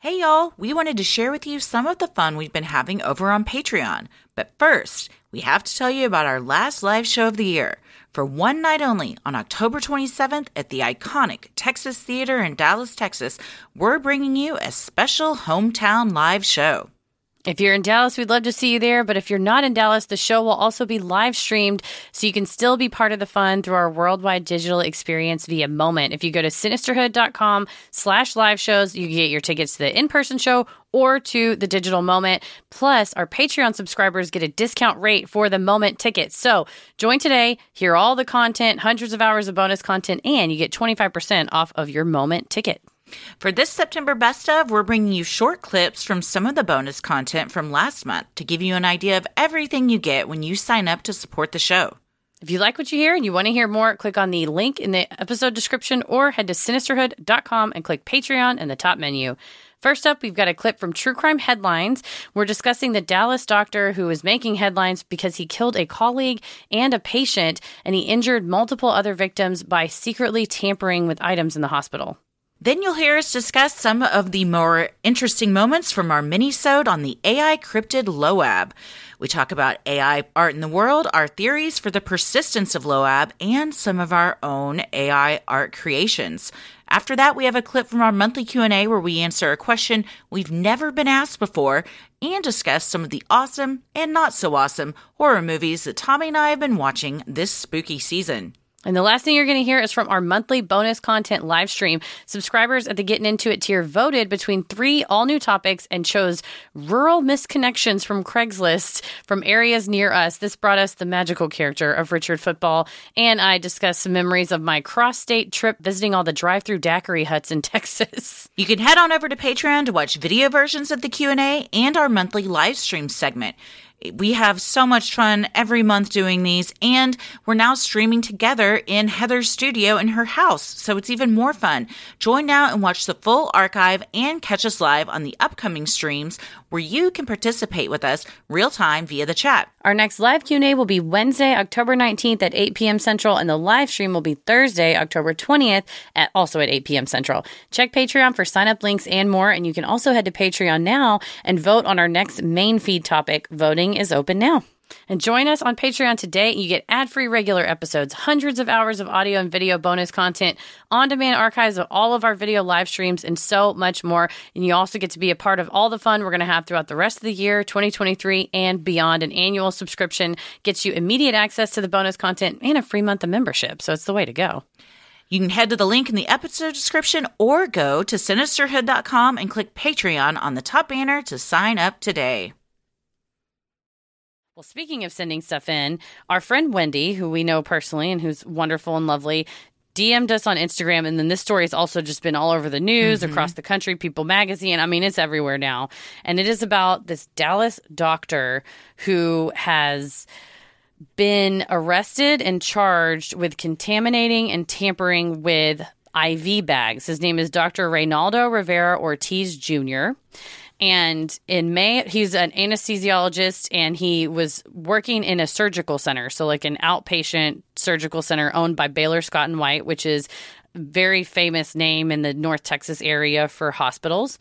Hey y'all, we wanted to share with you some of the fun we've been having over on Patreon. But first, we have to tell you about our last live show of the year. For one night only, on October 27th at the iconic Texas Theater in Dallas, Texas, we're bringing you a special hometown live show. If you're in Dallas, we'd love to see you there. But if you're not in Dallas, the show will also be live streamed so you can still be part of the fun through our worldwide digital experience via Moment. If you go to sinisterhood.com slash live shows, you can get your tickets to the in-person show or to the digital moment. Plus, our Patreon subscribers get a discount rate for the moment tickets. So join today, hear all the content, hundreds of hours of bonus content, and you get 25% off of your moment ticket. For this September Best of, we're bringing you short clips from some of the bonus content from last month to give you an idea of everything you get when you sign up to support the show. If you like what you hear and you want to hear more, click on the link in the episode description or head to sinisterhood.com and click Patreon in the top menu. First up, we've got a clip from True Crime Headlines. We're discussing the Dallas doctor who is making headlines because he killed a colleague and a patient and he injured multiple other victims by secretly tampering with items in the hospital. Then you'll hear us discuss some of the more interesting moments from our mini-sode on the AI cryptid Loab. We talk about AI art in the world, our theories for the persistence of Loab, and some of our own AI art creations. After that, we have a clip from our monthly Q&A where we answer a question we've never been asked before and discuss some of the awesome and not so awesome horror movies that Tommy and I have been watching this spooky season. And the last thing you're going to hear is from our monthly bonus content live stream. Subscribers at the Getting Into It tier voted between three all new topics and chose rural misconnections from Craigslist from areas near us. This brought us the magical character of Richard Football. And I discussed some memories of my cross state trip visiting all the drive through daiquiri huts in Texas. You can head on over to Patreon to watch video versions of the Q&A and our monthly live stream segment. We have so much fun every month doing these, and we're now streaming together in Heather's studio in her house, so it's even more fun. Join now and watch the full archive and catch us live on the upcoming streams where you can participate with us real time via the chat. Our next live Q&A will be Wednesday, October 19th at 8 p.m. Central, and the live stream will be Thursday, October 20th at also at 8 p.m. Central. Check Patreon for sign up links and more, and you can also head to Patreon now and vote on our next main feed topic. Voting is open now. And join us on Patreon today. You get ad free regular episodes, hundreds of hours of audio and video bonus content, on demand archives of all of our video live streams, and so much more. And you also get to be a part of all the fun we're going to have throughout the rest of the year, 2023 and beyond. An annual subscription gets you immediate access to the bonus content and a free month of membership. So it's the way to go. You can head to the link in the episode description or go to sinisterhood.com and click Patreon on the top banner to sign up today. Well, speaking of sending stuff in, our friend Wendy, who we know personally and who's wonderful and lovely, DM'd us on Instagram. And then this story has also just been all over the news, mm-hmm. across the country, People Magazine. I mean, it's everywhere now. And it is about this Dallas doctor who has been arrested and charged with contaminating and tampering with IV bags. His name is Dr. Reynaldo Rivera Ortiz Jr. And in May, he's an anesthesiologist and he was working in a surgical center. So, like an outpatient surgical center owned by Baylor Scott and White, which is very famous name in the North Texas area for hospitals.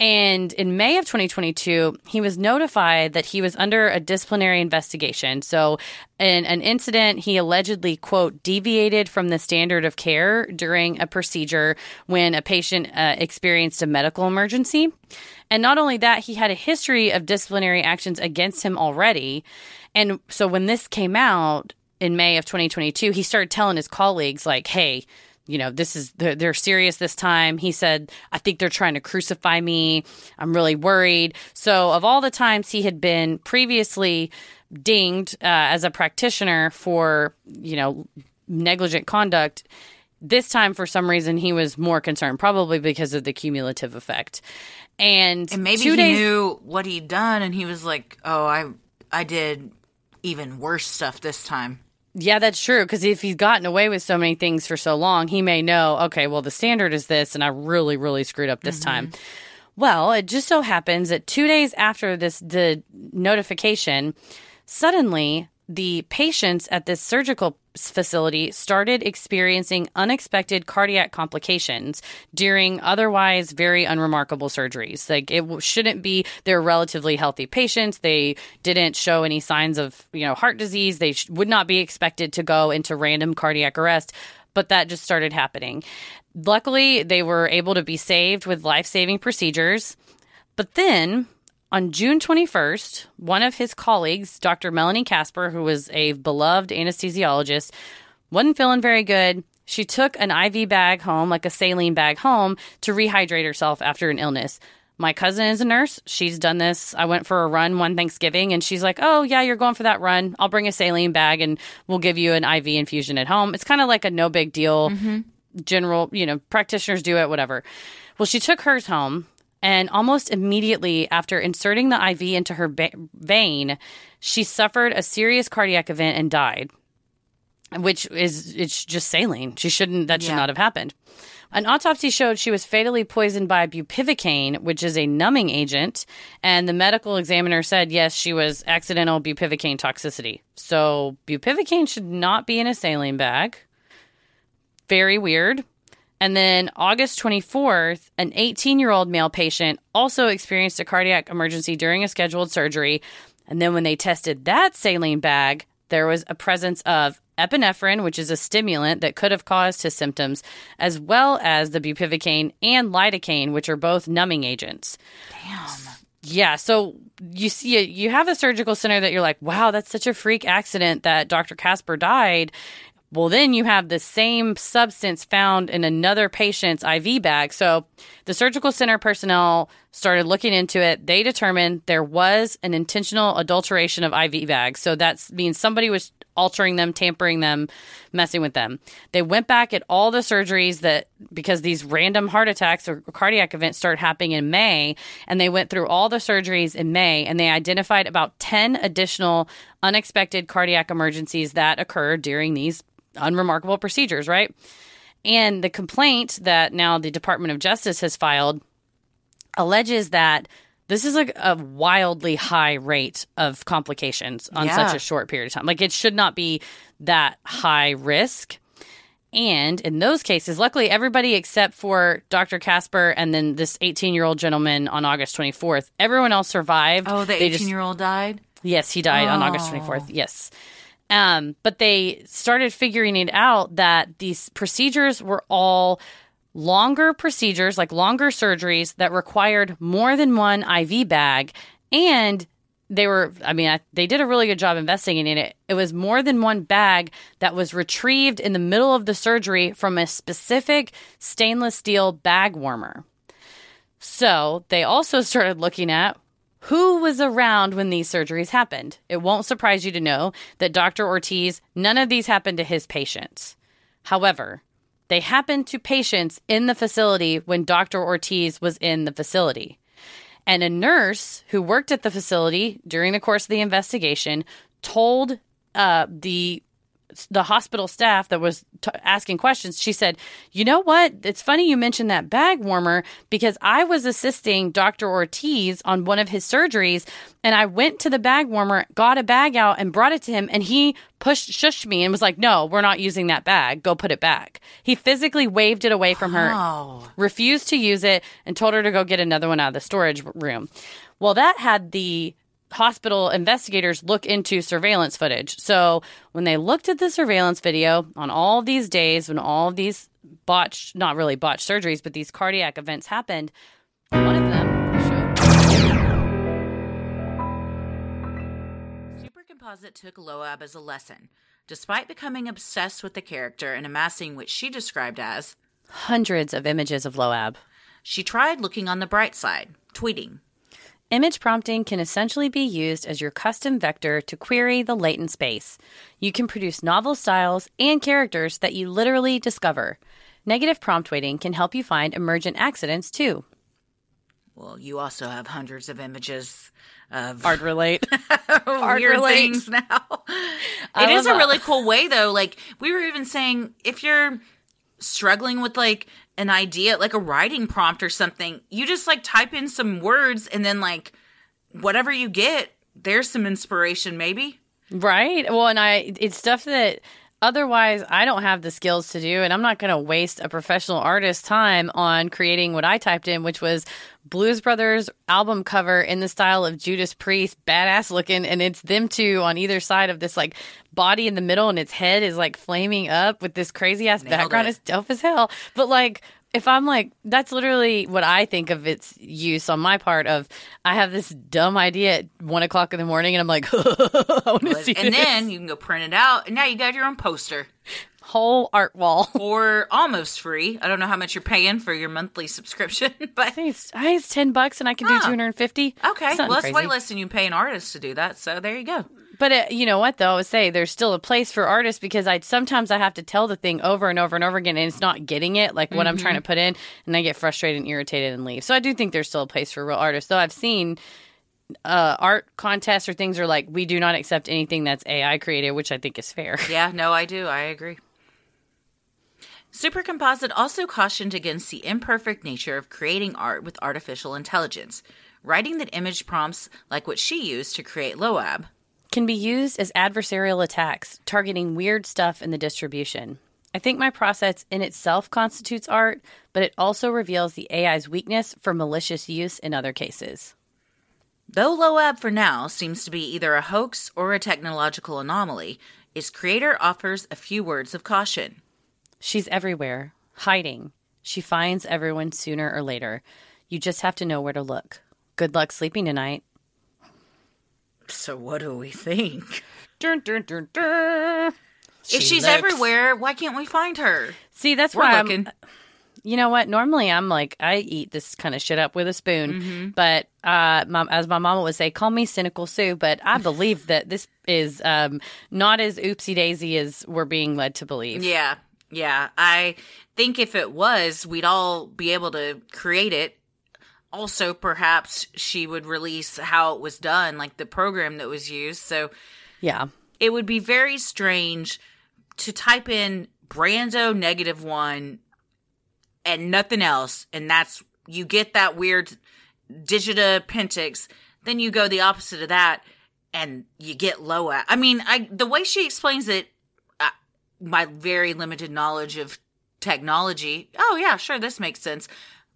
And in May of 2022, he was notified that he was under a disciplinary investigation. So, in an incident, he allegedly, quote, deviated from the standard of care during a procedure when a patient uh, experienced a medical emergency. And not only that, he had a history of disciplinary actions against him already. And so when this came out in May of 2022, he started telling his colleagues, like, hey, you know, this is, they're, they're serious this time. He said, I think they're trying to crucify me. I'm really worried. So, of all the times he had been previously dinged uh, as a practitioner for, you know, negligent conduct, this time for some reason he was more concerned, probably because of the cumulative effect. And, And maybe he days, knew what he'd done, and he was like, "Oh, I, I did even worse stuff this time." Yeah, that's true. Because if he's gotten away with so many things for so long, he may know, okay, well, the standard is this, and I really, really screwed up this time. Mm-hmm. Well, it just so happens that two days after this, the notification, suddenly the patients at this surgical facility started experiencing unexpected cardiac complications during otherwise very unremarkable surgeries. Like it shouldn't be, they're relatively healthy patients. They didn't show any signs of, you know, heart disease. They sh- would not be expected to go into random cardiac arrest, but that just started happening. Luckily, they were able to be saved with life saving procedures. But then on June 21st, one of his colleagues, Dr. Melanie Kaspar, who was a beloved anesthesiologist, wasn't feeling very good. She took an IV bag home, like a saline bag home, to rehydrate herself after an illness. My cousin is a nurse. She's done this. I went for a run one Thanksgiving and she's like, Oh, yeah, you're going for that run. I'll bring a saline bag and we'll give you an IV infusion at home. It's kind of like a no big deal. Mm-hmm. General, you know, practitioners do it, whatever. Well, she took hers home and almost immediately after inserting the IV into her ba- vein, she suffered a serious cardiac event and died. Which is it's just saline. She shouldn't that should Yeah. not have happened. An autopsy showed she was fatally poisoned by bupivacaine, which is a numbing agent, and the medical examiner said yes, she was accidental bupivacaine toxicity. So bupivacaine should not be in a saline bag. Very weird. And then August 24th, an 18 year old male patient also experienced a cardiac emergency during a scheduled surgery. And then when they tested that saline bag, there was a presence of epinephrine, which is a stimulant that could have caused his symptoms, as well as the bupivacaine and lidocaine, which are both numbing agents. Damn. Yeah, so you see, you have a surgical center that you're like, wow, that's such a freak accident that Dr. Kaspar died. Well, then you have the same substance found in another patient's IV bag. So the surgical center personnel started looking into it. They determined there was an intentional adulteration of IV bags. So that means somebody was altering them, tampering them, messing with them. They went back at all the surgeries that because these random heart attacks or cardiac events started happening in May, and they went through all the surgeries in May and they identified about 10 additional unexpected cardiac emergencies that occurred during these unremarkable procedures, right? And the complaint that now the Department of Justice has filed alleges that this is like a wildly high rate of complications on Yeah. such a short period of time. Like it should not be that high risk. And in those cases, luckily everybody except for Dr. Kaspar and then this 18 year old gentleman on August 24th, everyone else survived. Oh, the eighteen-year-old died. Yes, he died on August 24th. Yes. Um, but they started figuring it out that these procedures were all longer procedures, like longer surgeries that required more than one IV bag. And they were, I mean, I, they did a really good job investigating it. It was more than one bag that was retrieved in the middle of the surgery from a specific stainless steel bag warmer. So they also started looking at who was around when these surgeries happened. It won't surprise you to know that Dr. Ortiz, none of these happened to his patients. However, they happened to patients in the facility when Dr. Ortiz was in the facility. And a nurse who worked at the facility during the course of the investigation told uh, the the hospital staff that was t- asking questions, she said, You know what? It's funny you mentioned that bag warmer because I was assisting Dr. Ortiz on one of his surgeries and I went to the bag warmer, got a bag out and brought it to him and he pushed, shushed me and was like, No, we're not using that bag. Go put it back. He physically waved it away from her, Oh. refused to use it, and told her to go get another one out of the storage room. Well, that had the hospital investigators look into surveillance footage. So when they looked at the surveillance video on all these days, when all these botched, not really botched surgeries, but these cardiac events happened, one of them showed. Supercomposite took Loab as a lesson. Despite becoming obsessed with the character and amassing what she described as, hundreds of images of Loab. she tried looking on the bright side, tweeting. Image prompting can essentially be used as your custom vector to query the latent space. You can produce novel styles and characters that you literally discover. Negative prompt weighting can help you find emergent accidents too. Well, you also have hundreds of images of Art relate. Art weird relate. things now. I It is a that. really cool way though. Like we were even saying if you're struggling with like an idea, like a writing prompt or something, you just like type in some words and then like whatever you get, there's some inspiration maybe. Right. Well, and I it's stuff that otherwise I don't have the skills to do and I'm not going to waste a professional artist's time on creating what I typed in which was Blues Brothers album cover in the style of Judas Priest, badass looking and it's them two on either side of this like body in the middle and its head is like flaming up with this crazy ass Nailed background. it. It's dope as hell. But like if I'm like, that's literally what I think of its use on my part. Of I have this dumb idea at one o'clock in the morning, and I'm like, I want to see and this. then you can go print it out and now you got your own poster. whole art wall. Or almost free. I don't know how much you're paying for your monthly subscription, but I think it's, I think it's ten bucks, and I can do two hundred and fifty. okay. Well, that's way less than you pay an artist to do that. So there you go. But uh you know what though? I would say there's still a place for artists because I sometimes I have to tell the thing over and over and over again, and it's not getting it like what I'm trying to put in, and I get frustrated and irritated and leave. So I do think there's still a place for real artists. Though I've seen uh, art contests or things are like we do not accept anything that's AI created, which I think is fair. Yeah, no, I do. I agree. Supercomposite also cautioned against the imperfect nature of creating art with artificial intelligence, writing that image prompts like what she used to create Loab. Can be used as adversarial attacks, targeting weird stuff in the distribution. I think my process in itself constitutes art, but it also reveals the AI's weakness for malicious use in other cases. Though Loab for now seems to be either a hoax or a technological anomaly, its creator offers a few words of caution. She's everywhere, hiding. She finds everyone sooner or later. You just have to know where to look. Good luck sleeping tonight. So, what do we think? Dun, dun, dun, dun. if she's looks- everywhere, why can't we find her? See, that's We're why looking. I'm. You know what? Normally, I'm like I eat this kind of shit up with a spoon, Mm-hmm. but uh, mom, as my mama would say, call me cynical Sue. But I believe that this is um, not as oopsie daisy as we're being led to believe. Yeah, yeah. I think if it was, we'd all be able to create it. Also, perhaps she would release how it was done, like the program that was used. So yeah. it would be very strange to type in Brando negative one and nothing else, and that's you get that weird digita pentix. Then you go the opposite of that, and you get Loa. I mean, I the way she explains it, uh, my very limited knowledge of technology. Oh yeah, sure, this makes sense,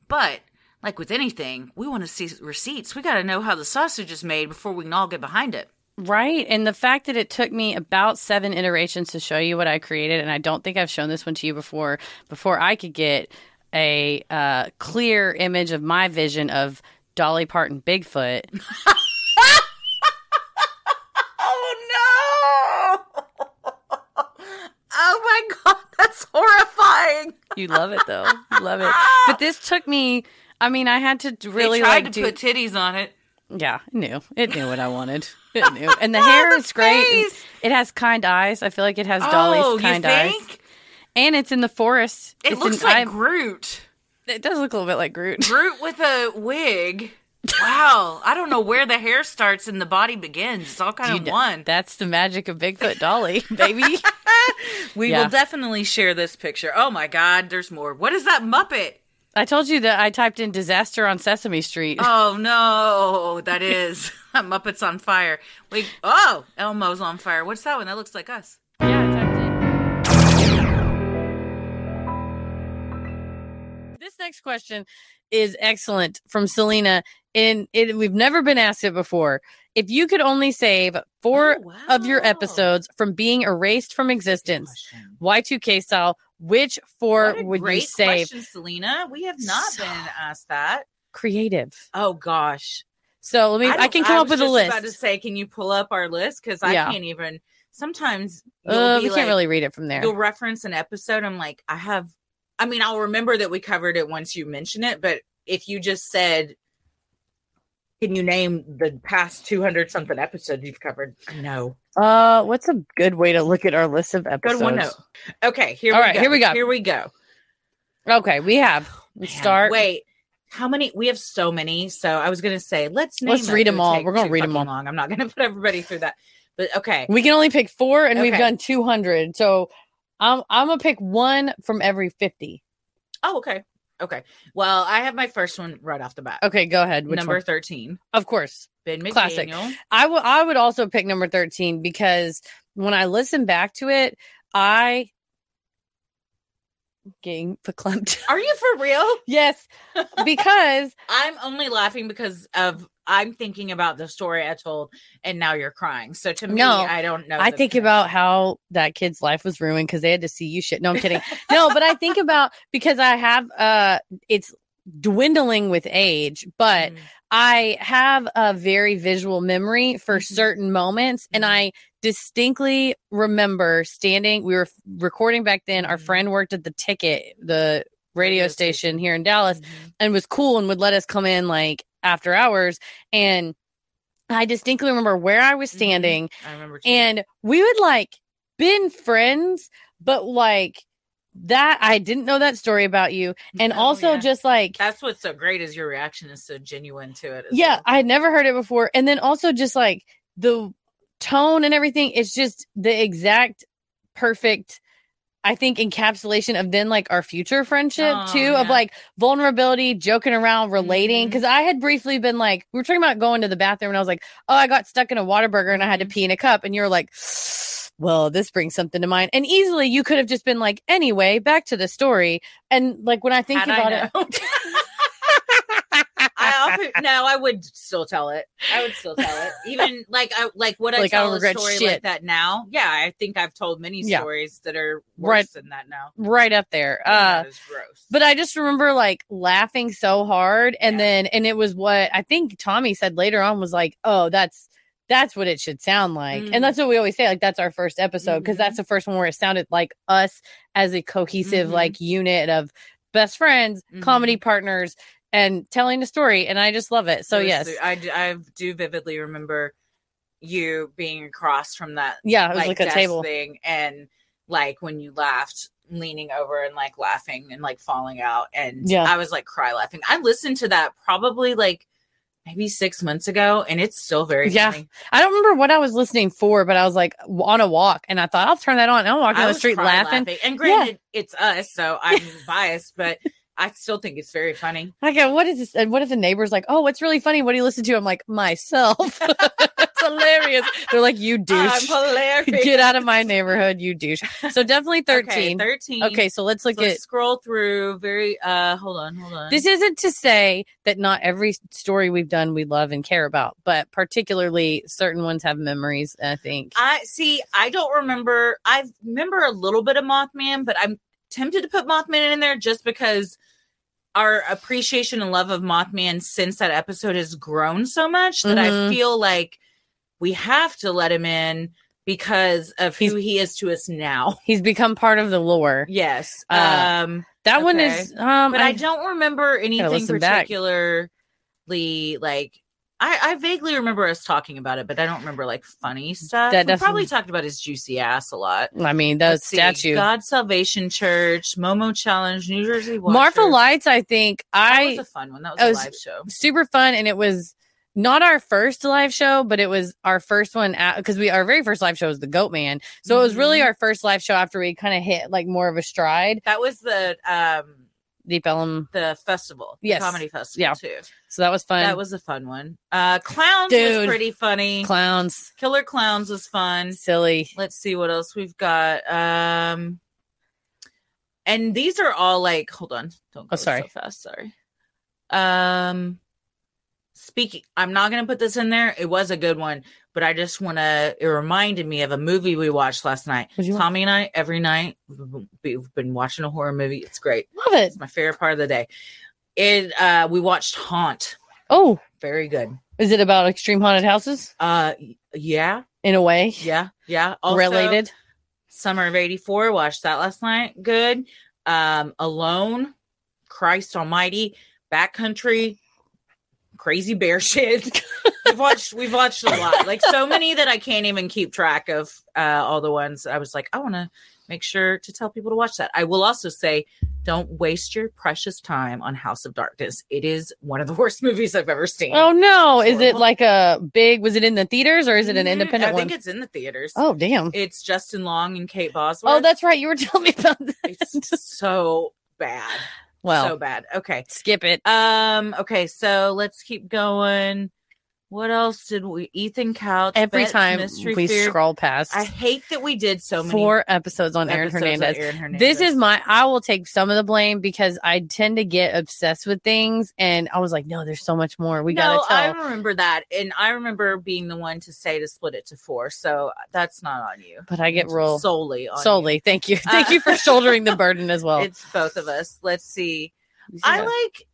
but. Like with anything, we want to see receipts. We got to know how the sausage is made before we can all get behind it. Right. And the fact that it took me about seven iterations to show you what I created, and I don't think I've shown this one to you before, before I could get a uh, clear image of my vision of Dolly Parton Bigfoot. Oh no! Oh my god, that's horrifying. You love it though. You love it. But this took me. I mean, I had to really they tried like to do. put titties on it. yeah, it knew. It knew what I wanted. It knew. And the hair the is great. It has kind eyes. I feel like it has Dolly's oh, kind eyes. And it's in the forest. It It's looks in- like I'm- Groot. It does look a little bit like Groot. Groot with a wig. Wow. I don't know where the hair starts and the body begins. It's all kind You of one. That's the magic of Bigfoot Dolly, baby. We Yeah. will definitely share this picture. Oh my God, there's more. What is that Muppet? I told you that I typed in disaster on Sesame Street. Oh no, that is Muppets on fire. Wait, oh, Elmo's on fire. What's that one? That looks like us. Yeah, I typed in. This next question is excellent from Selena. And it, we've never been asked it before. If you could only save four Oh, of your episodes from being erased from existence, Question. Y2K style, which four would you save? question, Selena. We have not So- been asked that. Creative. Oh gosh, So let me. I, don't- can come up was with a list. About to say, can you pull up our list? Because I Yeah. can't even. Sometimes Uh, we like, can't really read it from there. you'll reference an episode. I'm like, I have. I mean, I'll remember that we covered it once you mention it, but if you just said, "Can you name the past 200 something episodes you've covered?" No. Uh, what's a good way to look at our list of episodes? Good one. No. Okay, here All we right, go. here we go. Here we go. Okay, we have. Let's Man, start. Wait, how many? We have so many. So I was gonna say, let's name Let's it. read them all. We're gonna read them all. Long. I'm not gonna put everybody through that. But okay, We can only pick four, and we've done two hundred. So I'm I'm gonna pick one from every fifty. Oh, okay. Okay. Well, I have my first one right off the bat. Okay, go ahead. Which Number one? 13. Of course, Ben McDaniel. Classic. I would I would also pick number thirteen because when I listen back to it, I getting verklempt. Are you for real? yes, because I'm only laughing because of I'm thinking about the story I told and now you're crying. So to me, No, I don't know. I think about how that kid's life was ruined because they had to see you shit. No, I'm kidding. no, but I think about because I have uh it's dwindling with age, but Mm. I have a very visual memory for Mhm. certain moments, and Mhm. I distinctly remember standing. We were f- recording back then. Our Mhm. friend worked at the ticket, the radio, Radio station, station. here in Dallas, and was cool and would let us come in like after hours. And I distinctly remember where I was Mhm. standing, I remember too. and we would like been friends, but like that I didn't know that story about you, and Oh, also yeah. just like that's what's so great is your reaction is so genuine to it. yeah well. i had never heard it before and then also just like the tone and everything it's just the exact perfect i think encapsulation of then like our future friendship Oh, too of like vulnerability joking around relating. Mhm. because i had briefly been like we were talking about going to the bathroom and i was like oh i got stuck in a Whataburger and i had to Mhm. pee in a cup. And you were like well this brings something to mind. And easily you could have just been like anyway back to the story. And like when i think about I it No, I would still tell it. I would still tell it. Even like I like would I Like, tell don't a story shit. like that now? Yeah, I think I've told many Yeah. stories that are worse Right. than that now. right up there uh that is gross. But I just remember like laughing so hard and Yeah. then and it was what I think Tommy said later on was like, "Oh, that's that's what it should sound like." Mm. And that's what we always say like that's our first episode because Mhm. that's the first one where it sounded like us as a cohesive Mhm. like unit of best friends, comedy partners and telling a story and I just love it. So yes. I do, I do vividly remember you being across from that yeah, it was like, a desk table. thing and like when you laughed leaning over and like laughing and like falling out and Yeah. i was like cry laughing i listened to that probably like maybe six months ago and it's still very Yeah. funny I don't remember what I was listening for, but I was like on a walk and I thought I'll turn that on. I'm walking I down the street cry laughing. and granted it's us so i'm biased but i still think it's very funny I go, what is this? And what if the neighbor's like, oh, what's really funny? What do you listen to? I'm like, myself. it's hilarious. They're like, you douche. i'm hilarious Get out of my neighborhood, you douche. So definitely 13. okay, 13 Okay, so let's look so at let's scroll through very uh hold on hold on this isn't to say that not every story we've done we love and care about, but particularly certain ones have memories, I think. I see. I don't remember. I remember a little bit of Mothman, but I'm tempted to put Mothman in there just because our appreciation and love of Mothman since that episode has grown so much that I Mhm. feel like we have to let him in because of who he is to us now. He's become part of the lore. Yes. Uh, um, That one is um but I, I, don't remember anything listen back. particularly like I, I vaguely remember us talking about it, but I don't remember like funny stuff. That we probably talked about his juicy ass a lot. I mean, the statue. God Salvation Church, Momo Challenge, New Jersey. Marfa Lights, I think That I was a fun one. That was I a was- live show. super fun and it was not our first live show but it was our first one because we our very first live show was the goat man so it was really Mhm. our first live show after we kind of hit like more of a stride That was the um deep ellum the festival, the Yes. comedy festival Yeah. too. so that was fun That was a fun one. Uh Clowns was pretty funny. clowns Killer Clowns was fun. silly Let's see what else we've got. Um and these are all like hold on, don't go Oh, sorry. so fast, sorry. Um speaking I'm not gonna put this in there. It was a good one, but I just wanna it reminded me of a movie we watched last night. Tommy and I every night we've been watching a horror movie. It's great. love it It's my favorite part of the day. It uh we watched Haunt. oh Very good. is it about extreme haunted houses Uh yeah, in a way yeah, yeah. Also, related Summer of 84, watched that last night. Good. Um, Alone, Christ Almighty, Backcountry, Crazy Bear shit. we've watched we've watched a lot. Like so many that I can't even keep track of uh all the ones. I was like, I want to make sure to tell people to watch that. I will also say don't waste your precious time on House of Darkness. It is one of the worst movies I've ever seen. oh no is it like a big was it in the theaters or is it an Mhm. independent I one? think it's in the theaters. oh damn It's Justin Long and Kate Bosworth. oh that's right you were telling me about that it's so bad. Well so bad. Okay. skip it Um, okay, so let's keep going. What else did we Ethan Couch? every Bet's time Mystery we Theater. scroll past I hate that we did so many four episodes on Aaron episodes of Hernandez. Aaron Hernandez. This is my I will take some of the blame because I tend to get obsessed with things and I was like, no, there's so much more. We no, gotta tell. I remember that, and I remember being the one to say to split it to four. So that's not on you. but I get real solely on you. solely. Thank you. Thank Uh, you for shouldering the burden as well. It's both of us. Let's see. See I that? like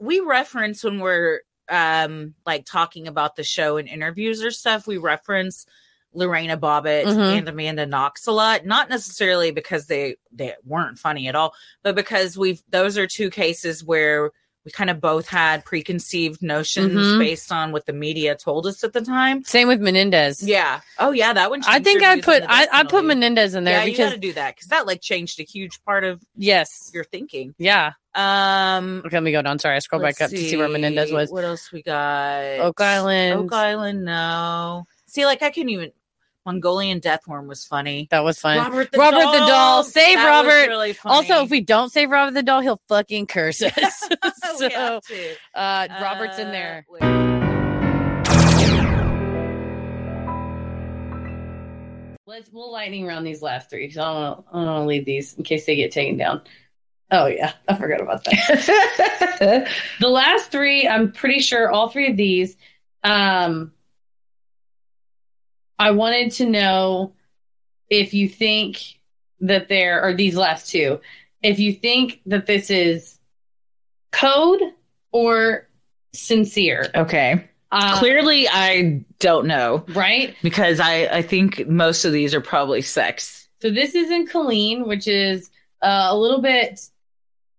we reference when we're um like talking about the show and interviews or stuff, we reference Lorena Bobbitt Mhm. and Amanda Knox a lot. Not necessarily because they they weren't funny at all, but because we've those are two cases where we kind of both had preconceived notions Mhm. based on what the media told us at the time. Same with Menendez. Yeah. Oh yeah, that one. I think I put I, I put. Menendez in there yeah, you got to do that because that like changed a huge part of yes. your thinking. Yeah. Um, Okay, let me go down. Sorry, I scroll back up Let's to see where Menendez was. What else we got? Oak Island. Oak Island, no. See, like I couldn't even. Mongolian Death Worm was funny. That was fun. Robert the Robert doll. the doll. Save That was Robert. really funny. Also, if we don't save Robert the doll, he'll fucking curse us. So have to. uh Robert's in Uh, there. wait. Let's we'll lightning round these last three because I don't want to I don't want to leave these in case they get taken down. Oh yeah, I forgot about that. the last three, I'm pretty sure all three of these. Um, I wanted to know if you think that there are these last two, if you think that this is code or sincere. Okay. Uh, Clearly, I don't know right? because I I think most of these are probably sex. So this is in Killeen, which is uh, a little bit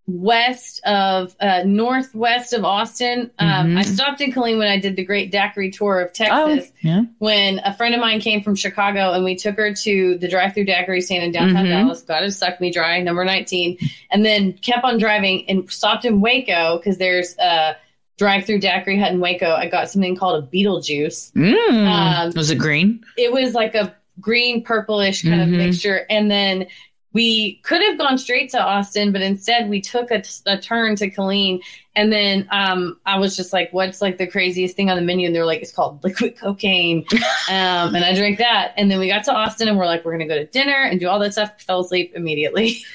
west of uh, northwest of Austin. Um, Mhm. I stopped in Killeen when I did the Great Daiquiri tour of Texas. yeah. When a friend of mine came from Chicago and we took her to the drive-through daiquiri stand in downtown Mhm. Dallas. God has sucked me dry, number nineteen, and then kept on driving and stopped in Waco because there's a drive-through daiquiri hut in Waco. I got something called a Beetlejuice Mm. Um, was it green? it was like a green purplish kind of Mhm. mixture and then we could have gone straight to austin but instead we took a, a turn to killeen and then um, i was just like what's like the craziest thing on the menu? And they're like it's called liquid cocaine. Um, and i drank that. And then we got to austin and we're like we're gonna go to dinner and do all that stuff. Fell asleep immediately.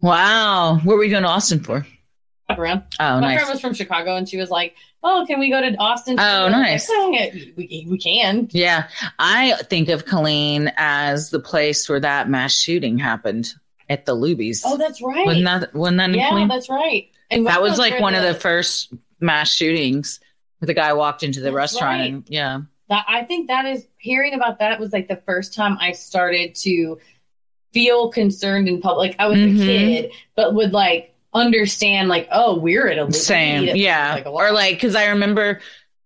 Wow. What were you going to Austin for? Around Oh, my nice. friend was from chicago and she was like oh can we go to austin Oh, nice. like, we, we can Yeah, I think of Killeen as the place where that mass shooting happened at the Luby's. oh that's right wasn't that wasn't that in yeah Killeen? that's right and that was like one of the first mass shootings. The guy walked into the restaurant right. and yeah, that I think that is hearing about that was like the first time I started to feel concerned in public. I was Mhm. a kid, but would like understand like, oh, we're at a same, yeah, Like, a or like because I remember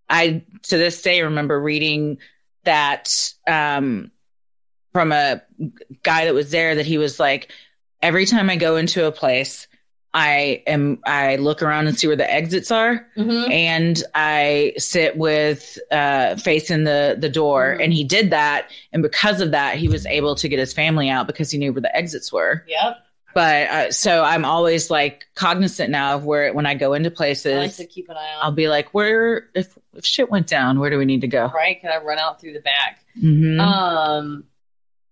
I to this day remember reading that um, from a guy that was there that he was like, every time I go into a place, I am I look around and see where the exits are, Mhm. and I sit with uh, facing the the door. Mhm. And he did that, and because of that, he was able to get his family out because he knew where the exits were. Yep. But uh, so I'm always like cognizant now of where when I go into I like places, to keep an eye on. I'll be like, where if if shit went down, where do we need to go? Right? Can I run out through the back? Mm-hmm. Um,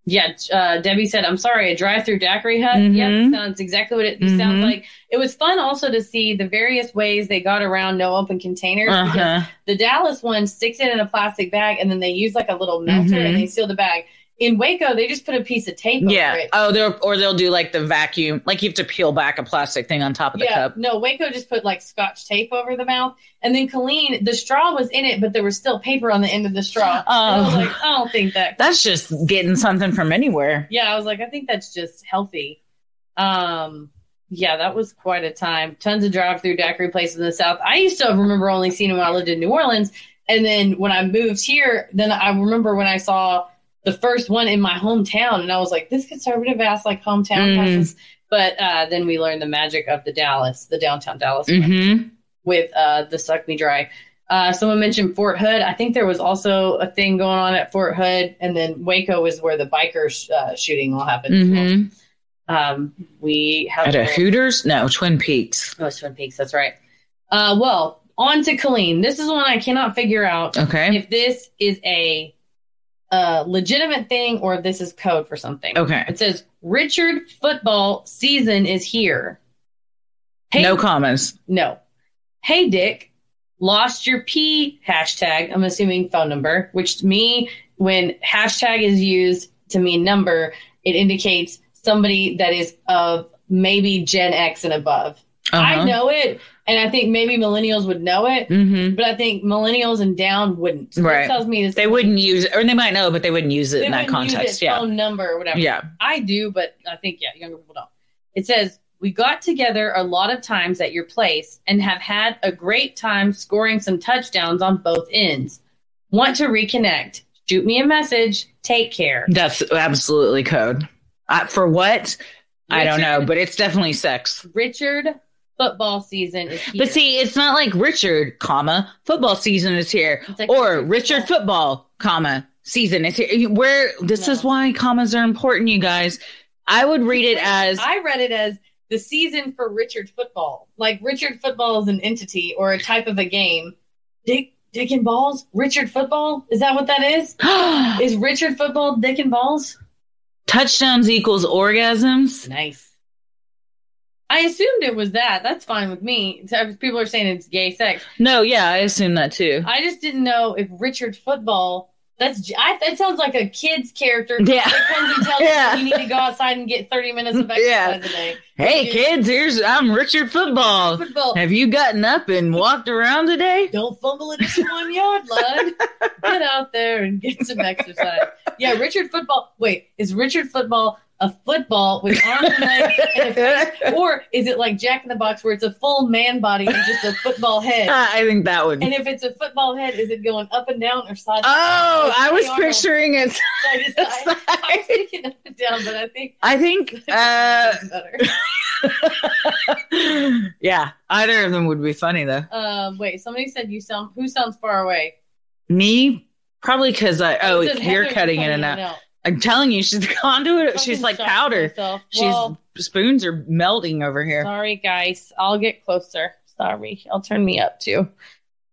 yeah, uh, Debbie said, I'm sorry, a drive through daiquiri hut. Mhm. Yep, sounds exactly what it sounds Mhm. like. It was fun also to see the various ways they got around no open containers. because uh-huh. The Dallas one sticks it in a plastic bag and then they use like a little melter and they seal the bag. In Waco, they just put a piece of tape over Yeah. it. Oh, they'll or they'll do like the vacuum, like you have to peel back a plastic thing on top of the yeah, cup. no, Waco just put like scotch tape over the mouth. And then Killeen, the straw was in it, but there was still paper on the end of the straw. And I was Oh. like, I don't think that That's just getting something from anywhere. yeah, I was like, I think that's just healthy. Um, yeah, that was quite a time. Tons of drive-through daiquiri places in the South. I used to remember only seeing them when I lived in New Orleans, and then when I moved here, then I remember when I saw the first one in my hometown, and I was like, this conservative ass like hometown Mm. But uh, then we learned the magic of the Dallas, the downtown Dallas Mm-hmm. with uh, the Suck Me Dry. Uh, someone mentioned Fort Hood. I think there was also a thing going on at Fort Hood, and then Waco is where the biker uh, shooting all happened. Mm-hmm. Um, we have At a Hooters? No, Twin Peaks. Oh, it's Twin Peaks. That's right. Uh, well, on to Killeen. This is one I cannot figure out Okay. if this is a uh, legitimate thing or if this is code for something. Okay. It says Richard football season is here. Hey, No commas. no. Hey, Dick, lost your P hashtag. I'm assuming phone number, which to me, when hashtag is used to mean number, it indicates somebody that is of maybe Gen X and above. I Uh-huh. know it, and I think maybe millennials would know it, Mm-hmm. but I think millennials and down wouldn't. So Right. Tells me They wouldn't use it, or they might know, but they wouldn't use it in that context. Yeah. phone number or whatever. Yeah. I do, but I think yeah, younger people don't. It says we got together a lot of times at your place and have had a great time scoring some touchdowns on both ends. Want to reconnect? Shoot me a message. Take care. That's absolutely code. Uh, for what? I don't know, but it's definitely sex. Richard, football season is here. But see, it's not like Richard, comma, football season is here. Like or Richard Richard football, comma, season is here. Where this No. is why commas are important, you guys. I would read it as I read it as the season for Richard football. Like Richard football is an entity or a type of a game. Dick, Dick and balls. Richard football. Is that what that is? Is Richard football Dick and balls? touchdowns equals orgasms. Nice. I assumed it was that. That's fine with me. People are saying it's gay sex. No, yeah, I assume that too. I just didn't know if Richard football. That's I, that sounds like a kid's character Yeah. that comes and tells Yeah. you you need to go outside and get thirty minutes of exercise Yeah. a day. Hey kids, here's I'm Richard Football. Football. Have you gotten up and walked around today? Don't fumble in this one yard, lad. Get out there and get some exercise. Yeah, Richard football. Wait, is Richard football a football with arms and legs and a face, or is it like Jack in the Box where it's a full man body and just a football head? I think that would. And if it's a football head, is it going up and down or side? to Oh? I was picturing it. side to side. I was thinking up and down, but I think I think, uh, yeah, either of them would be funny though. Um, wait, somebody said you sound. Who sounds far away? Me, probably because I. Oh, you're cutting in and out. I'm telling you, she's the conduit. She's like powder. She's spoons are melting over here. Sorry, guys. I'll get closer. Sorry. I'll turn me up too.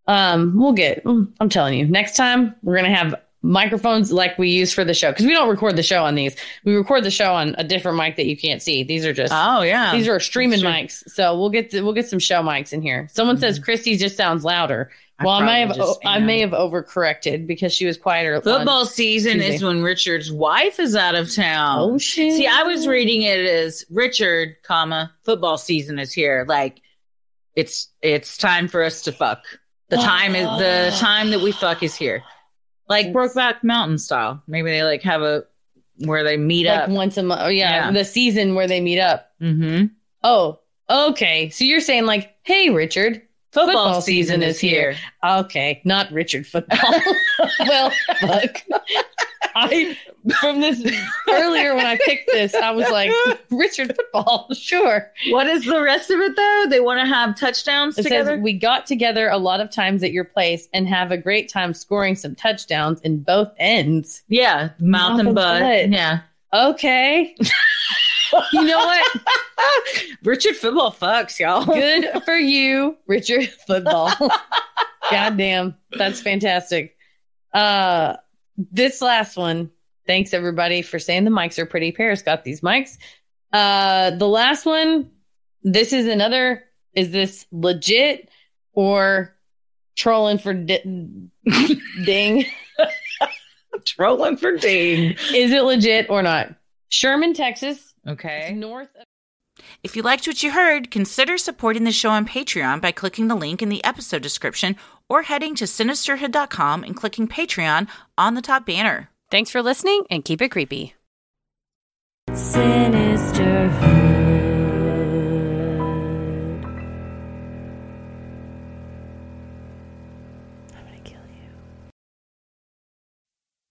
Um, we'll get, I'm telling you, next time we're going to have microphones like we use for the show because we don't record the show on these. We record the show on a different mic that you can't see. These are just, Oh yeah, these are streaming mics. So we'll get, to, we'll get some show mics in here. Someone says Christy just sounds louder. I well, I may have, just I may have overcorrected because she was quieter. on- Football season Tuesday. is when Richard's wife is out of town. Oh shit. See, I was reading it as Richard, comma, football season is here. Like it's it's time for us to fuck. The time is the time that we fuck is here. Like Brokeback Mountain style. Maybe they like have a where they meet like up. once a month. Oh yeah, Yeah. the season where they meet up. Mm-hmm. Oh, okay. So you're saying like, hey, Richard, Football, season is here. Okay, not Richard football. well, fuck. I from this earlier when I picked this, I was like Richard football, sure. What is the rest of it though? They want to have touchdowns It together. says we got together a lot of times at your place and have a great time scoring some touchdowns in both ends. yeah, mouth, Mouth and and butt. butt. Yeah. Okay. you know what? Richard football fucks, y'all. Good for you, Richard football. Goddamn. That's fantastic. Uh this last one, thanks everybody for saying the mics are pretty. Paris got these mics. Uh the last one, this is another is this legit or trolling for di- ding? Trolling for Dean. Is it legit or not? Sherman, Texas, Okay. north of If you liked what you heard, consider supporting the show on Patreon by clicking the link in the episode description or heading to sinisterhood.com and clicking Patreon on the top banner. Thanks for listening and keep it creepy.